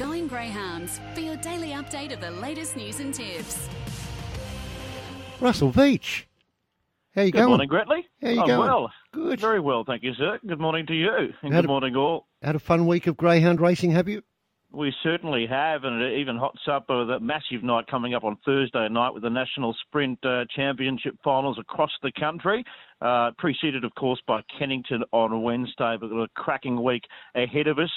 Going Greyhounds for your daily update of the latest news and tips. Russell Veitch. How you Good going? morning, Gretley. How you I'm going? well. Good. Very well, thank you, sir. Good morning to you, and Had good a- morning all. Had a fun week of greyhound racing, have you? We certainly have, and it even hots up with a massive night coming up on Thursday night with the National Sprint uh, Championship finals across the country, uh, preceded, of course, by Cannington on Wednesday, but got a cracking week ahead of us.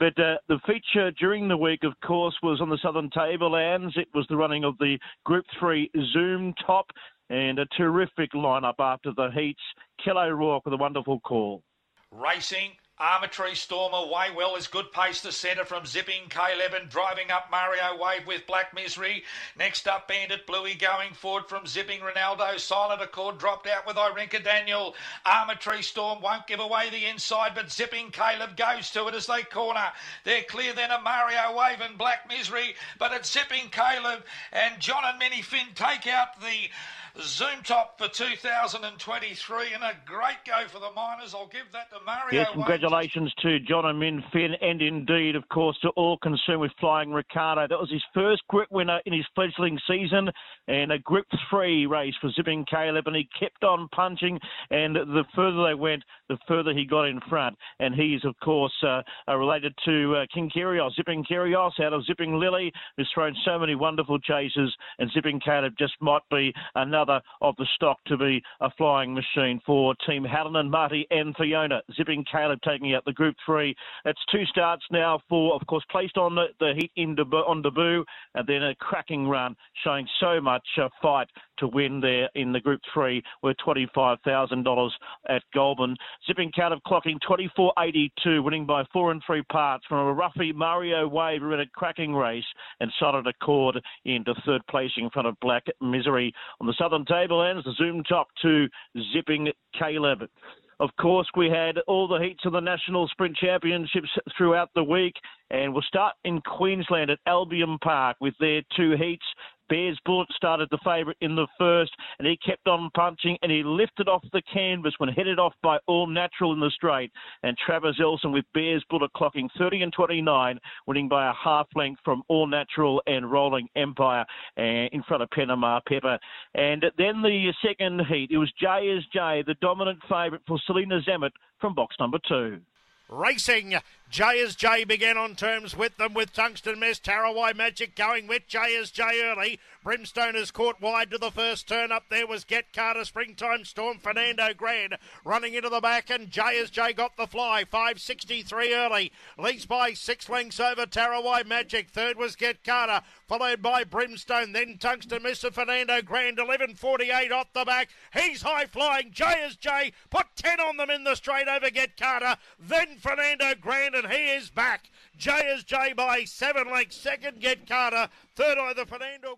But uh, the feature during the week, of course, was on the Southern Tablelands. It was the running of the Group 3 Zoom Top, and a terrific lineup after the heats. Kello Rourke with a wonderful call. Racing. Arbitrary Storm away well is good pace to centre from Zipping Caleb and driving up Mario Wave with Black Misery. Next up Bandit Bluey going forward from Zipping Ronaldo. Silent Accord dropped out with Irinka Daniel. Arbitrary Storm won't give away the inside but Zipping Caleb goes to it as they corner. They're clear then of Mario Wave and Black Misery but it's Zipping Caleb and John and Minnie Finn take out the Zoom top for 2023 and a great go for the Miners. I'll give that to Mario Yes, congratulations to John and Min Finn, and indeed, of course, to all concerned with Flying Ricardo. That was his first grip winner in his fledgling season, and a Group 3 race for Zipping Caleb, and he kept on punching, and the further they went, the further he got in front. And he is, of course, uh, uh, related to uh, King Kyrgios, Zipping Kyrgios out of Zipping Lily, who's thrown so many wonderful chases, and Zipping Caleb just might be another of the stock to be a flying machine for Team Hallinan, Marty and Fiona. Zipping Caleb taking out the Group 3. It's two starts now for, of course, placed on the, the heat in debut, on debut, and then a cracking run showing so much uh, fight to win there in the Group 3 were $25,000 at Goulburn. Zipping Caleb clocking 24.82, winning by four and three parts from a roughy Mario Wave in a cracking race and Solid Accord into third placing in front of Black Misery. On the southern tablelands, the zoom top to Zipping Caleb. Of course, we had all the heats of the National Sprint Championships throughout the week, and we'll start in Queensland at Albion Park with their two heats. Bears Bullet started the favourite in the first, and he kept on punching, and he lifted off the canvas when headed off by All Natural in the straight. And Travis Elson with Bears Bullet clocking 30 and 29, winning by a half length from All Natural and Rolling Empire uh, in front of Panama Pepper. And then the second heat, it was J as J, the dominant favourite for Selena Zamet from box number two. Racing. J as J began on terms with them with Tungsten Mist, Tarawai Magic going with J as J early. Brimstone is caught wide to the first turn up there was Get Carter, Springtime Storm, Fernando Grand running into the back and J as J got the fly. 563 early. Leads by six lengths over Tarawai Magic. Third was Get Carter, followed by Brimstone, then Tungsten Mist and Fernando Grand. 1148 off the back. He's high flying. J as J put 10 on them in the straight over Get Carter. Then Fernando Grand and he is back. J is J by seven lengths. Second, Get Carter. Third, Fernando.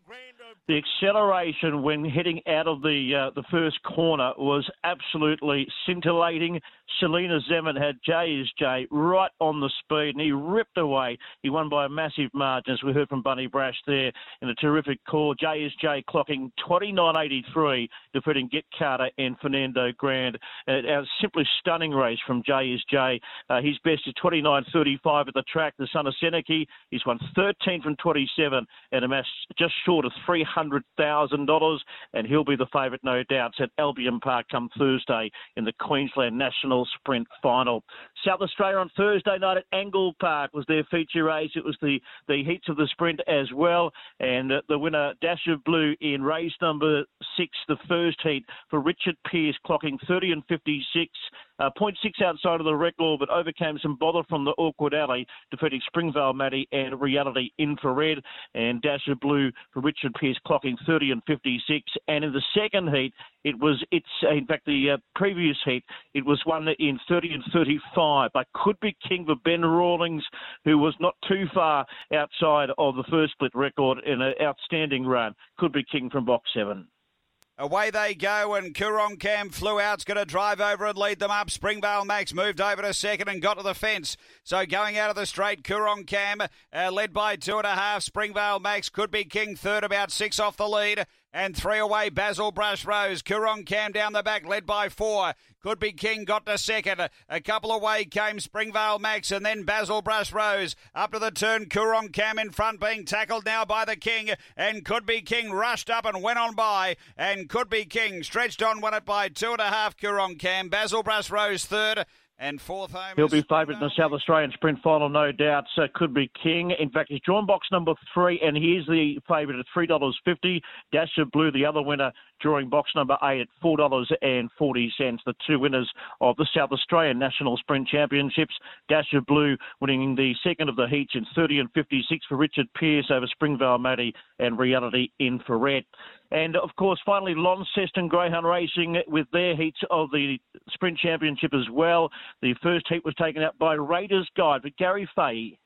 The acceleration when heading out of the uh, the first corner was absolutely scintillating. Selena Zeman had J as J right on the speed, and he ripped away. He won by a massive margin, as we heard from Bunny Brash there in a terrific call. J as J clocking 29.83, defeating Get Carter and Fernando Grand. A simply stunning race from J as J. Uh, his best is 29.35 at the track. The son of Seneki, he's won 13 from 27 and amassed just short of $300,000, and he'll be the favourite, no doubt, at Albion Park come Thursday in the Queensland National Sprint Final. South Australia on Thursday night at Angle Park was their feature race. It was the, the heats of the sprint as well, and the winner, Dash of Blue, in race number six, the first heat for Richard Pearce, clocking 30 and 56. Uh, 0.6 outside of the record, but overcame some bother from the awkward alley, defeating Springvale Matty and Reality Infrared. And Dash of Blue for Richard Pearce clocking 30 and 56. And in the second heat, it was it's in fact the uh, previous heat it was one in 30 and 35. But could be king for Ben Rawlings, who was not too far outside of the first split record in an outstanding run. Could be king from box seven. Away they go, and Kurong Cam flew out's going to drive over and lead them up. Springvale Max moved over to second and got to the fence. So going out of the straight, Kurong Cam uh, led by two and a half. Springvale Max could be king third, about six off the lead. and three away. Basil Brush Rose, Kurong Cam down the back, led by four. Could be King got to second. A couple away came Springvale Max and then Basil Brush Rose. Up to the turn, Kurong Cam in front being tackled now by the King. And Could Be King rushed up and went on by. And Could Be King stretched on, won it by two and a half, Kurong Cam. Basil Brush Rose third. And fourth home. He'll be favourite in the South Australian Sprint Final, no doubt. So could be king. In fact, he's drawn box number three, and he's the favourite at three dollars fifty. Dash of Blue, the other winner, drawing box number eight at four dollars and forty cents. The two winners of the South Australian National Sprint Championships. Dash of Blue winning the second of the heats in thirty and fifty six for Richard Pearce over Springvale Matty and Reality Infrared. And of course, finally, Launceston Greyhound Racing with their heats of the Sprint Championship as well. The first heat was taken out by Raiders Guide for Gary Fahey.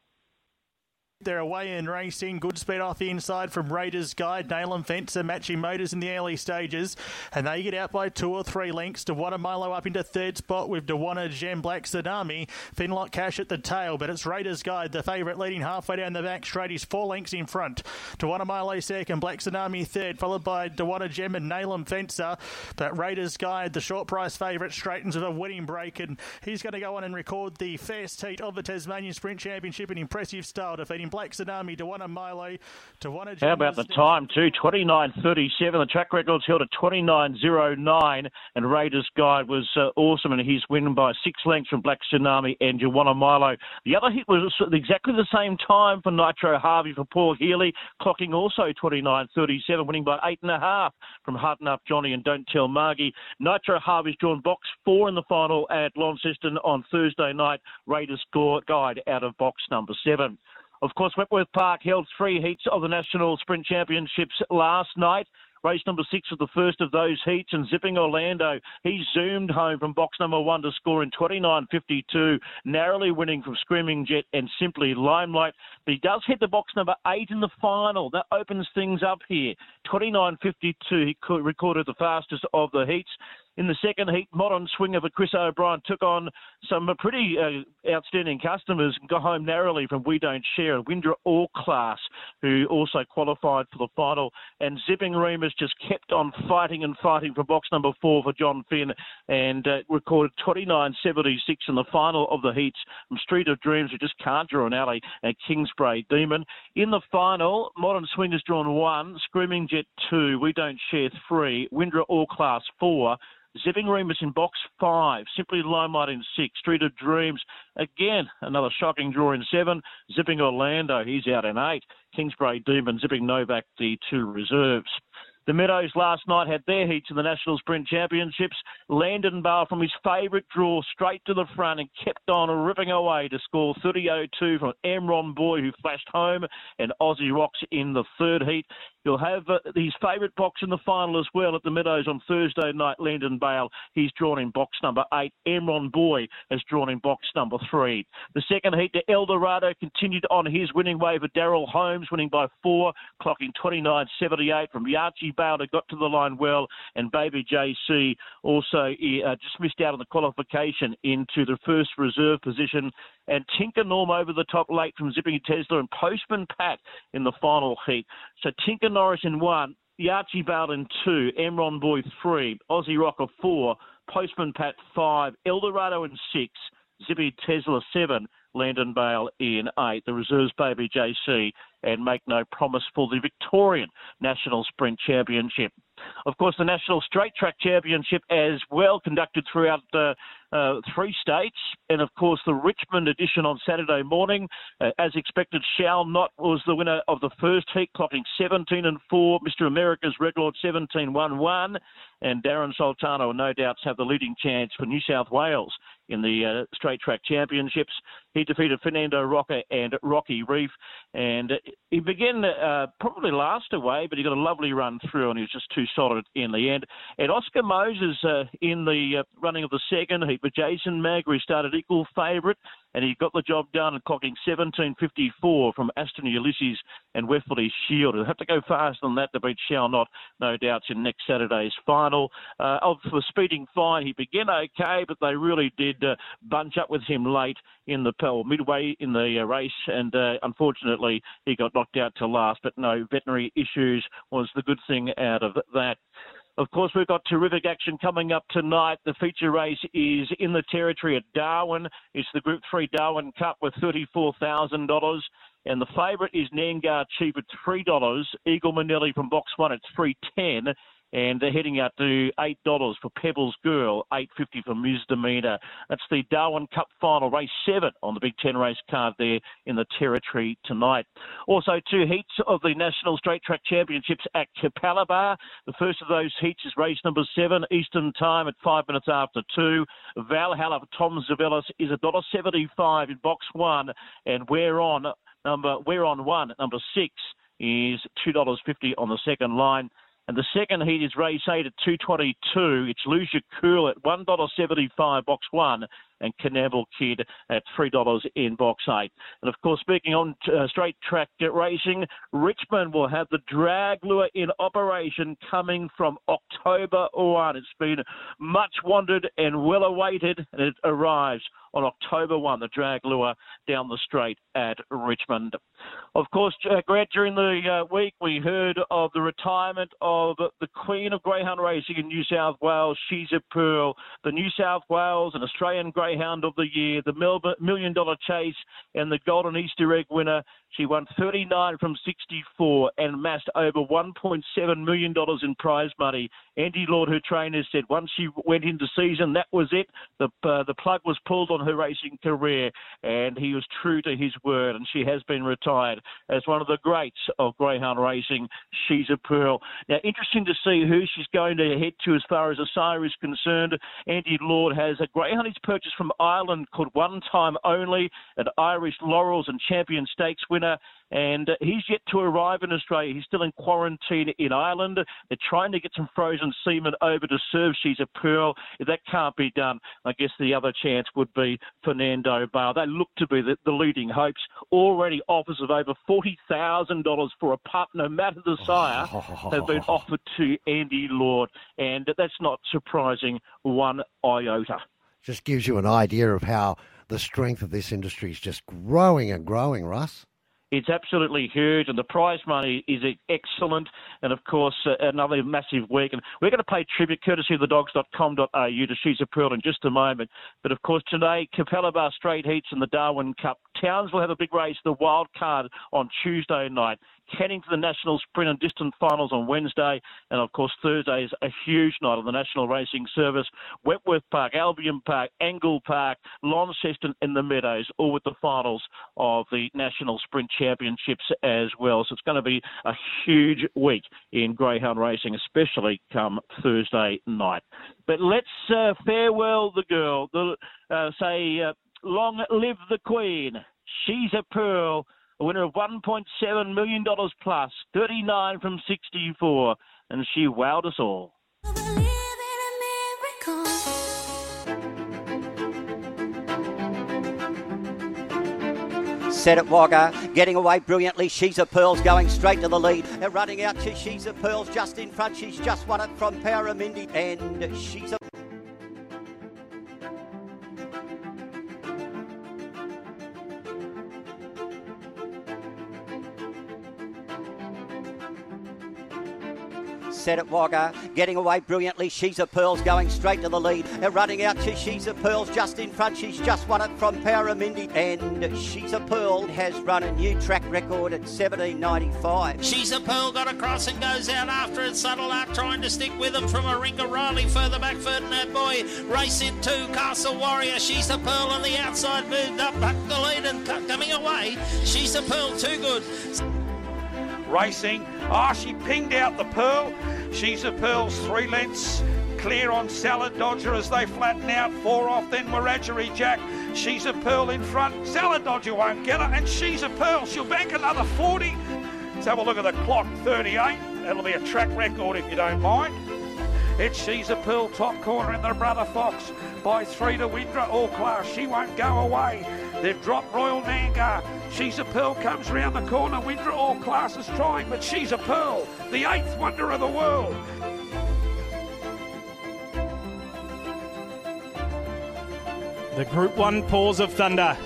They're away in racing. Good speed off the inside from Raiders Guide. Nail Fencer matching motors in the early stages. And they get out by two or three lengths. Dewana Milo up into third spot with Dewana Gem Black Tsunami. Finlock Cash at the tail, but it's Raiders Guide, the favourite, leading halfway down the back straight. He's four lengths in front. Dewana Milo second, Black Tsunami third, followed by Dewana Gem and Nail Fencer. But Raiders Guide, the short price favourite, straightens with a winning break. And he's going to go on and record the first heat of the Tasmanian Sprint Championship in impressive style, defeating Black Tsunami, Dewana Milo, Dewana How about the time, too? 29.37. The track record's held at 29.09, and Raiders Guide was uh, awesome in his win by six lengths from Black Tsunami and Dewana Milo. The other hit was exactly the same time for Nitro Harvey for Paul Healy, clocking also 29.37, winning by eight and a half from Hutton Up Johnny and Don't Tell Margie. Nitro Harvey's drawn box four in the final at Launceston on Thursday night. Raiders Guide out of box number seven. Of course, Wentworth Park held three heats of the National Sprint Championships last night. Race number six was the first of those heats, and Zipping Orlando, he zoomed home from box number one to score in 29.52, narrowly winning from Screaming Jet and Simply Limelight. But he does hit the box number eight in the final. That opens things up here. 29.52, he recorded the fastest of the heats. In the second heat, Modern Swinger a Chris O'Brien took on some pretty uh, outstanding customers and got home narrowly from We Don't Share. Windra All Class, who also qualified for the final. And Zipping Remus just kept on fighting and fighting for box number four for John Finn and uh, recorded 29.76 in the final of the heats from Street of Dreams, who just can't draw an alley, and Kingsbury Demon. In the final, Modern Swingers drawn one, Screaming Jet two, We Don't Share three, Windra All Class four. Zipping Remus in box five, Simply Limelight in six, Street of Dreams again, another shocking draw in seven, Zipping Orlando, he's out in eight, Kingsbury Demon zipping Novak the two reserves. The Meadows last night had their heats in the National Sprint Championships. Landon Bale from his favourite draw straight to the front and kept on ripping away to score 30-02 from Emron Boy who flashed home and Aussie Rocks in the third heat. He'll have uh, his favourite box in the final as well at the Meadows on Thursday night. Landon Bale, he's drawn in box number eight. Emron Boy has drawn in box number three. The second heat to El Dorado continued on his winning way for Daryl Holmes, winning by four, clocking 29.78 from Yachi Bowder got to the line well, and Baby JC also uh, just missed out on the qualification into the first reserve position. And Tinker Norm over the top late from Zipping Tesla and Postman Pat in the final heat. So Tinker Norris in one, Yachi Bowder in two, Emron Boy three, Aussie Rocker four, Postman Pat five, Eldorado in six, Zippy Tesla seven, Landon Bale in eight. The reserves Baby JC and make no promise for the Victorian National Sprint Championship. Of course, the National Straight Track Championship as well conducted throughout uh, uh, three states, and of course the Richmond edition on Saturday morning. Uh, as expected, Shall Not was the winner of the first heat, clocking 17 and 4. Mr. America's record 17 1 1, and Darren Sultano will no doubts have the leading chance for New South Wales in the uh, straight track championships. He defeated Fernando Roca and Rocky Reef, and he began uh, probably last away, but he got a lovely run through, and he was just too solid in the end. And Oscar Moses uh, in the uh, running of the second heat, but Jason Magri started equal favourite, and he got the job done, clocking 17.54 from Aston Ulysses and Westbury Shield. He'll have to go faster than that to beat Shall Not, no doubts, in next Saturday's final. Uh, for speeding fine, he began okay, but they really did uh, bunch up with him late in the well, midway in the uh, race, and uh, unfortunately he got knocked out to last. But no veterinary issues was the good thing out of that. Of course, we've got terrific action coming up tonight. The feature race is in the territory at Darwin. It's the Group 3 Darwin Cup with $34,000. And the favourite is Nangar Chief at $3. Eagle Manelli from box one at 310 and they're heading out to eight dollars for Pebbles Girl, eight fifty for Misdemeanor. That's the Darwin Cup final, race seven on the Big Ten race card there in the Territory tonight. Also, two heats of the National Straight Track Championships at Capalaba. The first of those heats is race number seven, Eastern Time at five minutes after two. Valhalla for Tom Zavellis is a dollar seventy-five in box one, and we're on number we're on one at number six is $2.50 on the second line. And the second heat is race eight at 222. It's Lose Your Cool at $1.75 box one and Canaveral Kid at $3 in box eight. And of course, speaking on uh, straight track racing, Richmond will have the drag lure in operation coming from October 1. It's been much wanted and well awaited, and it arrives on October 1, the drag lure down the straight at Richmond. Of course, Grant, during the uh, week we heard of the retirement of the Queen of Greyhound Racing in New South Wales, She's a Pearl, the New South Wales and Australian Greyhound of the Year, the Million Dollar Chase, and the Golden Easter Egg winner. She won 39 from 64 and amassed over $1.7 million in prize money. Andy Lord, her trainer, said once she went into season, that was it. The, uh, the plug was pulled on her racing career, and he was true to his word, and she has been retired as one of the greats of greyhound racing. She's a pearl. Now, interesting to see who she's going to head to as far as a sire is concerned. Andy Lord has a greyhound he's purchased from Ireland called One Time Only, an Irish Laurels and Champion Stakes winner and he's yet to arrive in Australia. He's still in quarantine in Ireland. They're trying to get some frozen semen over to serve. She's a pearl. If that can't be done, I guess the other chance would be Fernando Bale. They look to be the, the leading hopes. Already offers of over $40,000 for a pup, no matter the sire, have been offered to Andy Lord, and that's not surprising one iota. Just gives you an idea of how the strength of this industry is just growing and growing, Russ. It's absolutely huge, and the prize money is excellent. And of course, uh, another massive week. And we're going to pay tribute courtesy of thedogs.com.au to She's a Pearl in just a moment. But of course, today, Capalaba Straight Heats and the Darwin Cup. Towns will have a big race, the wild card, on Tuesday night heading to the national sprint and distance finals on Wednesday. And of course, Thursday is a huge night on the National Racing Service. Wentworth Park, Albion Park, Angle Park, Launceston, and the Meadows, all with the finals of the National Sprint Championships as well. So it's going to be a huge week in greyhound racing, especially come Thursday night. But let's uh, farewell the girl. The, uh, say, uh, long live the Queen. She's a pearl a winner of $1.7 million plus, 39 from 64, and she wowed us all. Set it Wagga, getting away brilliantly. She's a Pearl's going straight to the lead. They're running out to She's a Pearl's just in front. She's just won it from Power Mindy. and she's a set at Wagga, getting away brilliantly. She's a Pearls going straight to the lead. They're running out to She's a Pearls just in front. She's just won it from Paramindi. And She's a Pearl has run a new track record at 17.95. She's a Pearl got across and goes out after it. Subtle Art trying to stick with him from a Ringa Riley further back. Ferdinand Boy race in two. Castle Warrior. She's a Pearl on the outside moved up the lead and coming away. She's a Pearl too good racing. Ah, oh, she pinged out the Pearl. She's a Pearl's three lengths clear on Salad Dodger as they flatten out. Four off, then Wiradjuri Jack. She's a Pearl in front. Salad Dodger won't get her, and she's a Pearl. She'll bank another 40. Let's have a look at the clock, 38. That'll be a track record if you don't mind. It's She's a Pearl top corner in the Brother Fox by three to Windra all class. She won't go away. They've dropped Royal Nanga. She's a Pearl comes round the corner. Winter all classes trying, but she's a Pearl, the eighth wonder of the world. The Group 1 Paws of Thunder.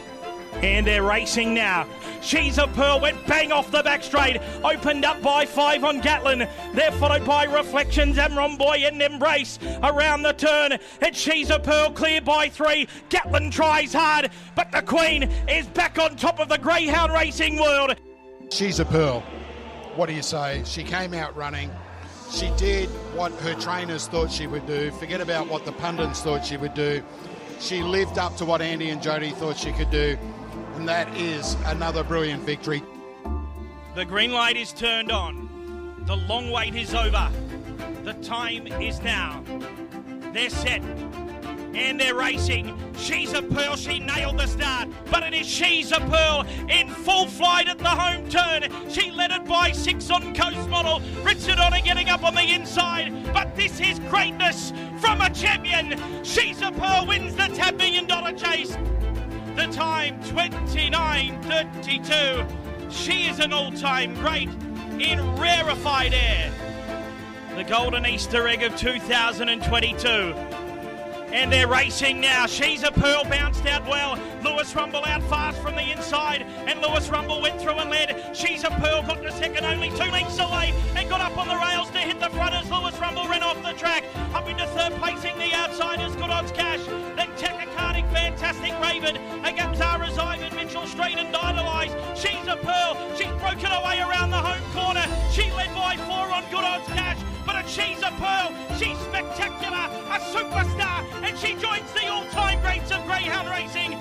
And they're racing now. She's a Pearl went bang off the back straight. Opened up by five on Gatlin. They're followed by Reflections, Amron Boy and Embrace around the turn. And She's a Pearl clear by three. Gatlin tries hard, but the Queen is back on top of the Greyhound racing world. She's a Pearl. What do you say? She came out running. She did what her trainers thought she would do. Forget about what the pundits thought she would do. She lived up to what Andy and Jody thought she could do, and that is another brilliant victory. The green light is turned on. The long wait is over. The time is now. They're set. And they're racing. She's a Pearl. She nailed the start. But it is She's a Pearl in full flight at the home turn. She led it by six on Coast Model. Richard Honor getting up on the inside. But this is greatness from a champion. She's a Pearl wins the $10 million chase. The time 29.32. She is an all time great in rarefied air. The golden Easter egg of 2022. And they're racing now. She's a Pearl bounced out well. Lewis Rumble out fast from the inside. And Lewis Rumble went through and led. She's a Pearl got to second, only two lengths away. And got up on the rails to hit the front as Lewis Rumble ran off the track. Up into third, placing the outsiders. Good odds cash. Fantastic Raven against Zara's Ivan, Mitchell Strain and Dynalize. She's a pearl. She's broken away around the home corner. She led by four on Good Odds Cash, but a She's a pearl. She's spectacular, a superstar, and she joins the all-time greats of greyhound racing.